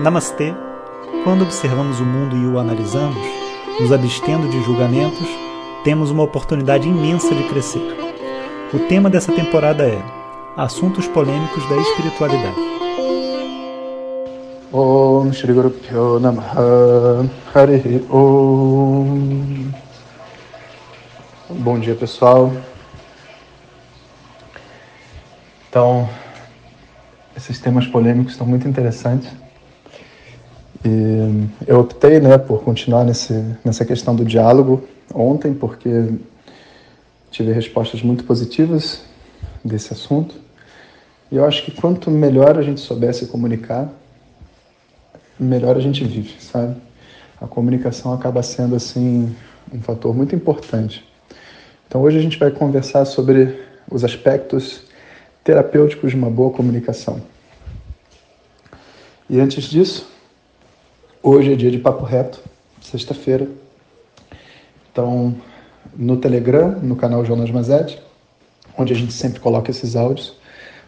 Namastê. Quando observamos o mundo e o analisamos, nos abstendo de julgamentos, temos uma oportunidade imensa de crescer. O tema dessa temporada é Assuntos polêmicos da espiritualidade. Om Shri Guru Pyo Namaha Om Bom dia pessoal. Então, esses temas polêmicos estão muito interessantes. E eu optei né, por continuar nesse, nessa questão do diálogo ontem, porque tive respostas muito positivas desse assunto. E eu acho que quanto melhor a gente soubesse comunicar, melhor a gente vive, sabe? A comunicação acaba sendo assim um fator muito importante. Então hoje a gente vai conversar sobre os aspectos terapêuticos de uma boa comunicação. E antes disso, Hoje é dia de papo reto, sexta-feira. Então, no Telegram, no canal Jonas Mazet, onde a gente sempre coloca esses áudios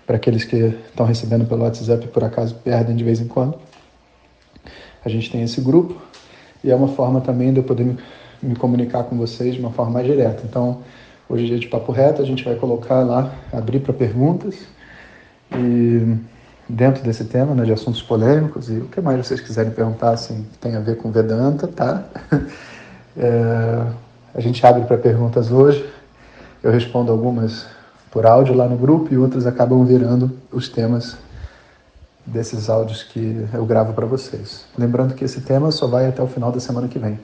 para aqueles que estão recebendo pelo WhatsApp e por acaso perdem de vez em quando. A gente tem esse grupo e é uma forma também de eu poder me, me comunicar com vocês de uma forma mais direta. Então, hoje é dia de papo reto, a gente vai colocar lá, abrir para perguntas e dentro desse tema, né, de assuntos polêmicos e o que mais vocês quiserem perguntar, assim, tem a ver com Vedanta, tá? É, a gente abre para perguntas hoje, eu respondo algumas por áudio lá no grupo e outras acabam virando os temas desses áudios que eu gravo para vocês. Lembrando que esse tema só vai até o final da semana que vem.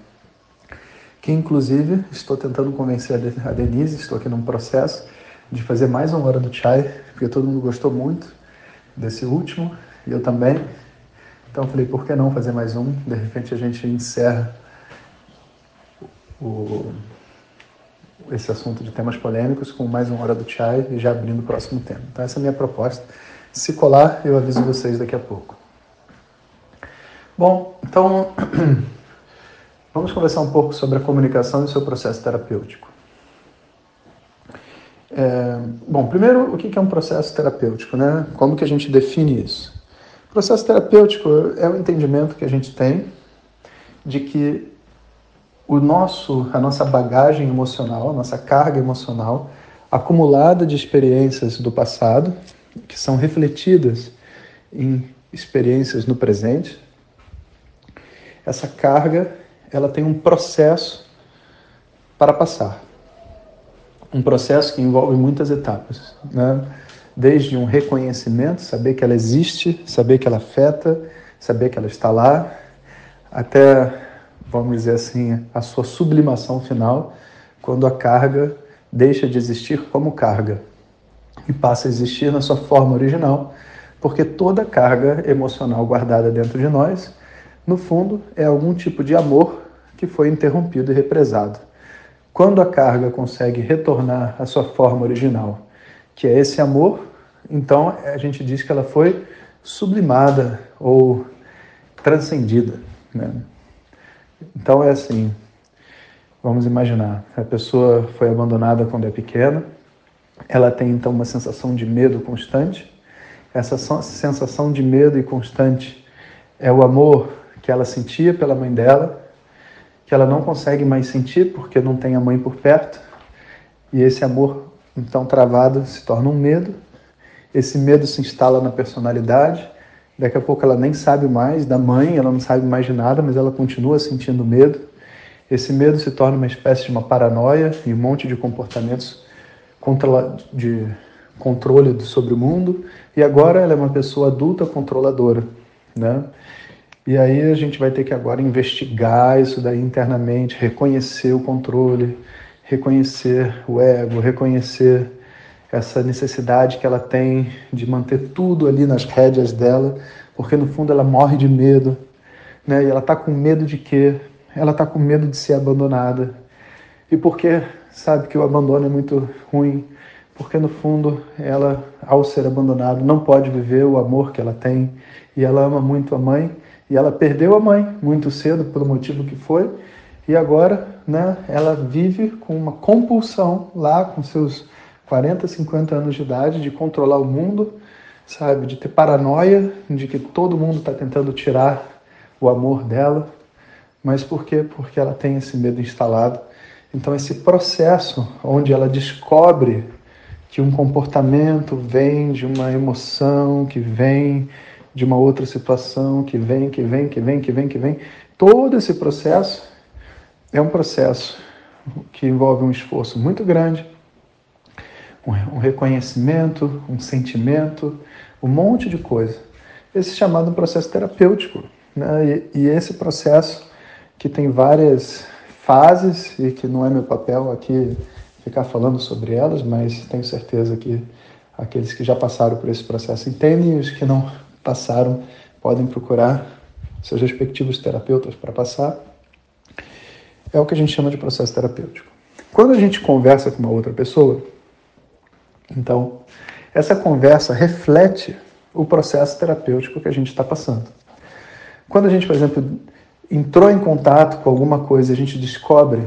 Que inclusive estou tentando convencer a Denise, estou aqui num processo de fazer mais uma hora do chai, porque todo mundo gostou muito desse último, e eu também. Então eu falei, por que não fazer mais um? De repente a gente encerra o, esse assunto de temas polêmicos com mais uma hora do chai e já abrindo o próximo tema. Então essa é a minha proposta. Se colar, eu aviso vocês daqui a pouco. Bom, então vamos conversar um pouco sobre a comunicação e seu processo terapêutico. É, bom, primeiro, o que é um processo terapêutico, né? Como que a gente define isso? Processo terapêutico é o entendimento que a gente tem de que o nosso, a nossa bagagem emocional, a nossa carga emocional acumulada de experiências do passado, que são refletidas em experiências no presente, essa carga ela tem um processo para passar um processo que envolve muitas etapas, né? Desde um reconhecimento, saber que ela existe, saber que ela afeta, saber que ela está lá, até, vamos dizer assim, a sua sublimação final, quando a carga deixa de existir como carga e passa a existir na sua forma original, porque toda carga emocional guardada dentro de nós, no fundo, é algum tipo de amor que foi interrompido e represado. Quando a carga consegue retornar à sua forma original, que é esse amor, então a gente diz que ela foi sublimada ou transcendida. Né? Então é assim, vamos imaginar, a pessoa foi abandonada quando é pequena, ela tem então uma sensação de medo constante, essa sensação de medo e constante é o amor que ela sentia pela mãe dela, que ela não consegue mais sentir porque não tem a mãe por perto. E esse amor, então travado, se torna um medo. Esse medo se instala na personalidade. Daqui a pouco ela nem sabe mais da mãe, ela não sabe mais de nada, mas ela continua sentindo medo. Esse medo se torna uma espécie de uma paranoia e um monte de comportamentos de controle sobre o mundo. E agora ela é uma pessoa adulta controladora, né? E aí a gente vai ter que agora investigar isso daí internamente, reconhecer o controle, reconhecer o ego, reconhecer essa necessidade que ela tem de manter tudo ali nas rédeas dela, porque no fundo ela morre de medo, né? E ela está com medo de quê? Ela está com medo de ser abandonada. E porque sabe que o abandono é muito ruim, porque no fundo ela, ao ser abandonada, não pode viver o amor que ela tem e ela ama muito a mãe e ela perdeu a mãe muito cedo, pelo motivo que foi, e agora né, ela vive com uma compulsão lá com seus 40, 50 anos de idade de controlar o mundo, sabe? De ter paranoia de que todo mundo está tentando tirar o amor dela. Mas por quê? Porque ela tem esse medo instalado. Então, esse processo onde ela descobre que um comportamento vem de uma emoção, que vem de uma outra situação, que vem, que vem, que vem, que vem, que vem. Todo esse processo é um processo que envolve um esforço muito grande, um reconhecimento, um sentimento, um monte de coisa. Esse é chamado processo terapêutico. Né? E, e esse processo que tem várias fases e que não é meu papel aqui ficar falando sobre elas, mas tenho certeza que aqueles que já passaram por esse processo entendem e os que não passaram podem procurar seus respectivos terapeutas para passar. É o que a gente chama de processo terapêutico. Quando a gente conversa com uma outra pessoa, então, essa conversa reflete o processo terapêutico que a gente está passando. Quando a gente, por exemplo, entrou em contato com alguma coisa a gente descobre,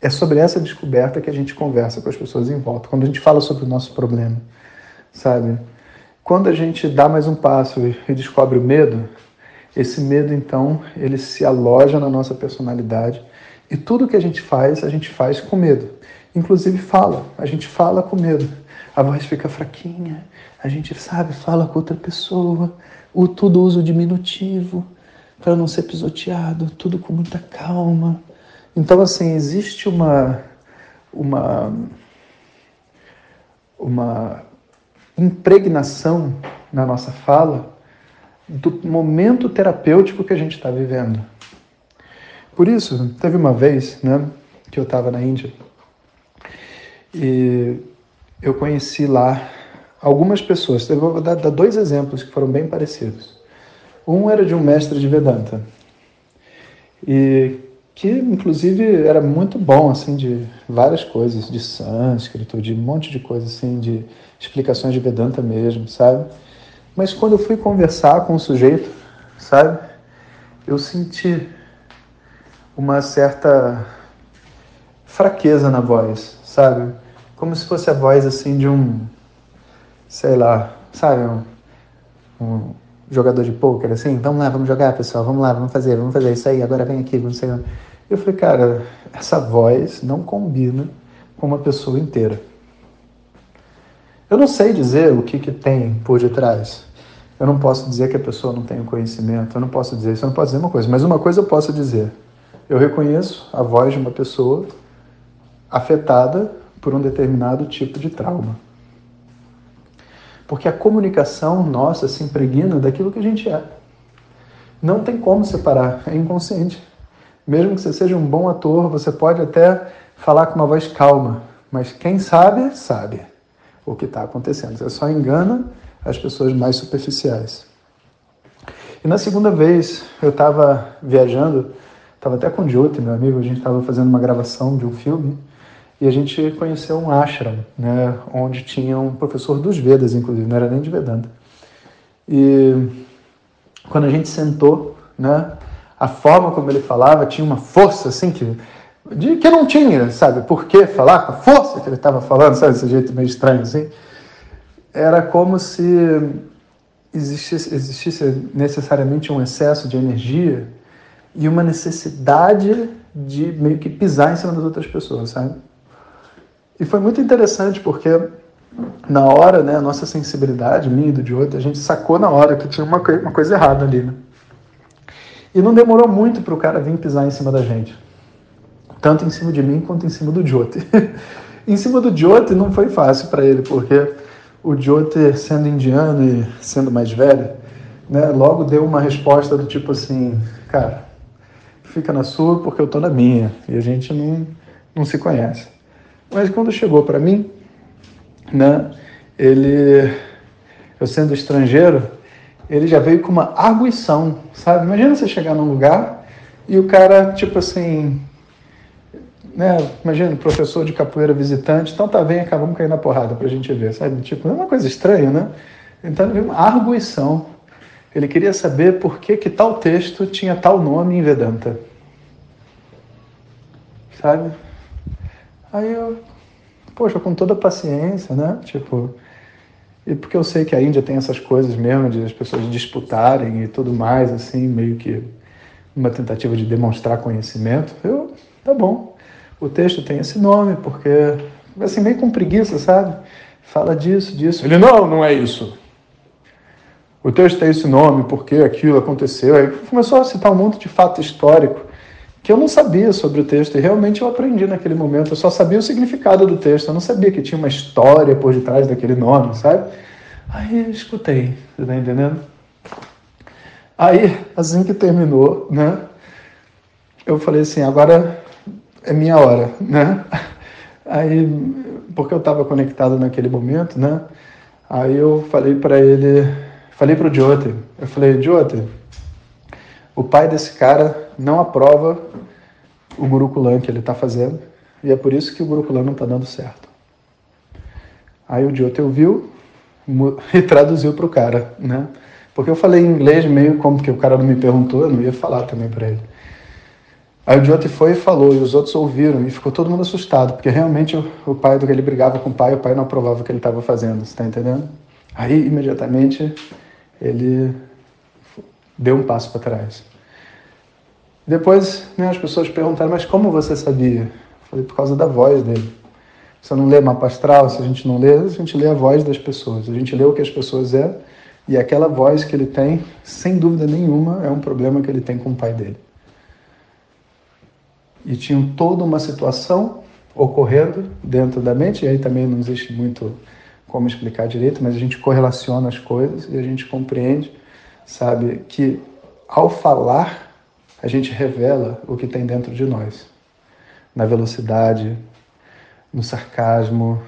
é sobre essa descoberta que a gente conversa com as pessoas em volta. Quando a gente fala sobre o nosso problema, sabe? Quando a gente dá mais um passo e descobre o medo, esse medo então ele se aloja na nossa personalidade e tudo que a gente faz, a gente faz com medo. Inclusive fala, a gente fala com medo. A voz fica fraquinha, a gente sabe, fala com outra pessoa, o tudo uso diminutivo para não ser pisoteado, tudo com muita calma. Então, assim, existe uma, uma, uma impregnação na nossa fala do momento terapêutico que a gente está vivendo. Por isso, teve uma vez né, que eu estava na Índia e eu conheci lá algumas pessoas. Eu vou dar, dar dois exemplos que foram bem parecidos. Um era de um mestre de Vedanta. E que inclusive era muito bom assim de várias coisas, de sânscrito, de um monte de coisas assim, de explicações de Vedanta mesmo, sabe? Mas quando eu fui conversar com o sujeito, sabe? Eu senti uma certa fraqueza na voz, sabe? Como se fosse a voz assim de um, sei lá, sabe, um, um jogador de pôquer, assim, vamos lá, vamos jogar, pessoal, vamos lá, vamos fazer, vamos fazer isso aí, agora vem aqui, não sei. Eu falei, cara, essa voz não combina com uma pessoa inteira. Eu não sei dizer o que, que tem por detrás. Eu não posso dizer que a pessoa não tem o conhecimento, eu não posso dizer isso, eu não posso dizer uma coisa, mas uma coisa eu posso dizer. Eu reconheço a voz de uma pessoa afetada por um determinado tipo de trauma. Porque a comunicação nossa se impregna daquilo que a gente é. Não tem como separar, é inconsciente. Mesmo que você seja um bom ator, você pode até falar com uma voz calma, mas quem sabe, sabe o que está acontecendo. Você só engana as pessoas mais superficiais. E na segunda vez, eu estava viajando, estava até com o Jyoti, meu amigo, a gente estava fazendo uma gravação de um filme, e a gente conheceu um ashram, né, onde tinha um professor dos Vedas, inclusive, não era nem de Vedanta. E quando a gente sentou, né, a forma como ele falava tinha uma força assim que de que não tinha, sabe? Por que falar com a força que ele estava falando, sabe? Esse jeito meio estranho assim. Era como se existisse, existisse necessariamente um excesso de energia e uma necessidade de meio que pisar em cima das outras pessoas, sabe? E foi muito interessante porque na hora, né, a nossa sensibilidade, minha e do outro, a gente sacou na hora que tinha uma, uma coisa errada ali, né? E não demorou muito para o cara vir pisar em cima da gente. Tanto em cima de mim quanto em cima do Jyoti. em cima do Jyoti não foi fácil para ele, porque o Jyoti, sendo indiano e sendo mais velho, né, logo deu uma resposta do tipo assim, cara, fica na sua porque eu tô na minha. E a gente não, não se conhece. Mas quando chegou para mim, né, ele, eu sendo estrangeiro, ele já veio com uma arguição, sabe? Imagina você chegar num lugar e o cara, tipo assim, né? Imagina, professor de capoeira visitante, então tá, vem cá, vamos cair na porrada pra gente ver, sabe? Tipo, é uma coisa estranha, né? Então veio uma arguição. Ele queria saber por que, que tal texto tinha tal nome em Vedanta. Sabe? Aí eu, poxa, com toda paciência, né? Tipo, E porque eu sei que a Índia tem essas coisas mesmo de as pessoas disputarem e tudo mais, assim, meio que uma tentativa de demonstrar conhecimento. Eu, tá bom. O texto tem esse nome porque, assim, meio com preguiça, sabe? Fala disso, disso. Ele, não, não é isso. O texto tem esse nome porque aquilo aconteceu. Aí começou a citar um monte de fato histórico que eu não sabia sobre o texto e realmente eu aprendi naquele momento. Eu só sabia o significado do texto, eu não sabia que tinha uma história por detrás daquele nome, sabe? Aí eu escutei, você tá entendendo? Aí, assim que terminou, né? Eu falei assim, agora é minha hora, né? Aí, porque eu estava conectado naquele momento, né? Aí eu falei para ele, falei para o Jyoti, eu falei, Jyoti, o pai desse cara não aprova o Gurukulam que ele está fazendo e é por isso que o Gurukulam não está dando certo. Aí o Jyoti ouviu e traduziu para o cara, né? Porque eu falei em inglês meio como que o cara não me perguntou, eu não ia falar também para ele. Aí o Jyoti foi e falou, e os outros ouviram, e ficou todo mundo assustado, porque realmente o, o pai do que ele brigava com o pai, o pai não aprovava o que ele estava fazendo, você está entendendo? Aí, imediatamente, ele deu um passo para trás. Depois, né, as pessoas perguntaram, mas como você sabia? Eu falei, por causa da voz dele. Você não lê mapa astral, se a gente não lê, a gente lê a voz das pessoas. A gente lê o que as pessoas é, e aquela voz que ele tem, sem dúvida nenhuma, é um problema que ele tem com o pai dele. E tinha toda uma situação ocorrendo dentro da mente, e aí também não existe muito como explicar direito, mas a gente correlaciona as coisas e a gente compreende, sabe, que ao falar a gente revela o que tem dentro de nós. Na velocidade, no sarcasmo,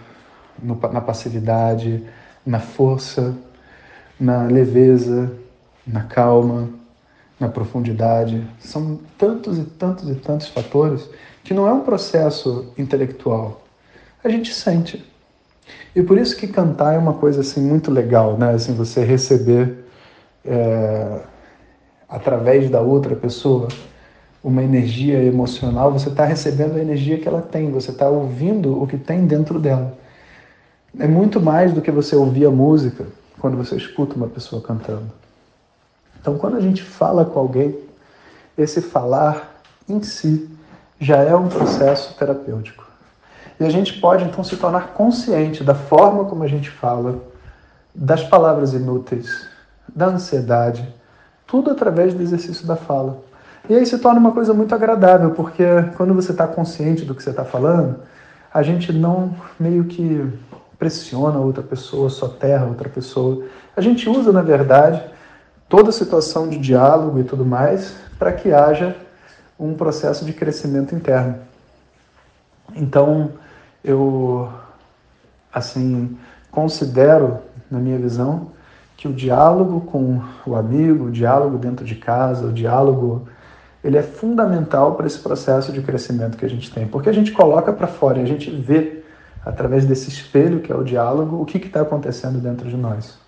no, na passividade, na força, na leveza, na calma, na profundidade. São tantos e tantos e tantos fatores que não é um processo intelectual. A gente sente. E por isso que cantar é uma coisa assim muito legal, né? Assim, você receber é, através da outra pessoa uma energia emocional, você está recebendo a energia que ela tem, você está ouvindo o que tem dentro dela. É muito mais do que você ouvir a música quando você escuta uma pessoa cantando. Então, quando a gente fala com alguém, esse falar em si já é um processo terapêutico. E a gente pode então se tornar consciente da forma como a gente fala, das palavras inúteis, da ansiedade, tudo através do exercício da fala. E aí se torna uma coisa muito agradável, porque quando você está consciente do que você está falando, a gente não meio que pressiona outra pessoa, só terra outra pessoa. A gente usa, na verdade, toda a situação de diálogo e tudo mais para que haja um processo de crescimento interno. Então, eu, assim, considero, na minha visão, que o diálogo com o amigo, o diálogo dentro de casa, o diálogo, ele é fundamental para esse processo de crescimento que a gente tem, porque a gente coloca para fora e a gente vê através desse espelho que é o diálogo o que está acontecendo dentro de nós.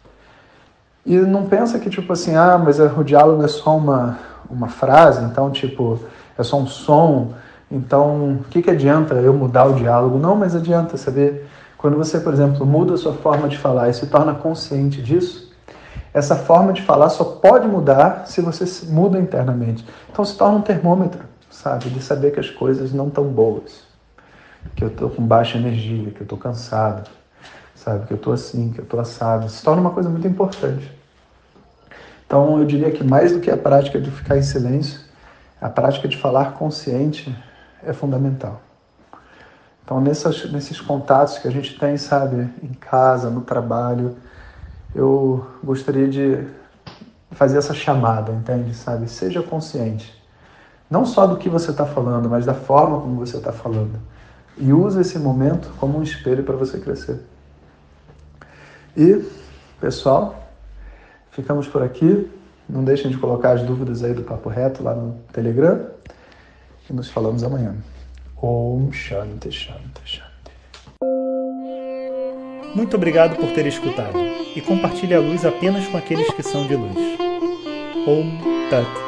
E não pensa que tipo assim, ah, mas o diálogo é só uma uma frase, então tipo é só um som, então o que que adianta eu mudar o diálogo? Não, mas adianta saber quando você, por exemplo, muda a sua forma de falar e se torna consciente disso, essa forma de falar só pode mudar se você muda internamente. Então se torna um termômetro, sabe? De saber que as coisas não estão boas. Que eu estou com baixa energia, que eu estou cansado, sabe? Que eu estou assim, que eu estou assado. Se torna uma coisa muito importante. Então eu diria que mais do que a prática de ficar em silêncio, a prática de falar consciente é fundamental. Então, nesses contatos que a gente tem, sabe, em casa, no trabalho, eu gostaria de fazer essa chamada, entende? Sabe? Seja consciente. Não só do que você está falando, mas da forma como você está falando. E use esse momento como um espelho para você crescer. E, pessoal, ficamos por aqui. Não deixem de colocar as dúvidas aí do Papo Reto lá no Telegram. E nos falamos amanhã. Om Shanti Shanti Shanti. Muito obrigado por ter escutado e compartilhe a luz apenas com aqueles que são de luz. Om Tat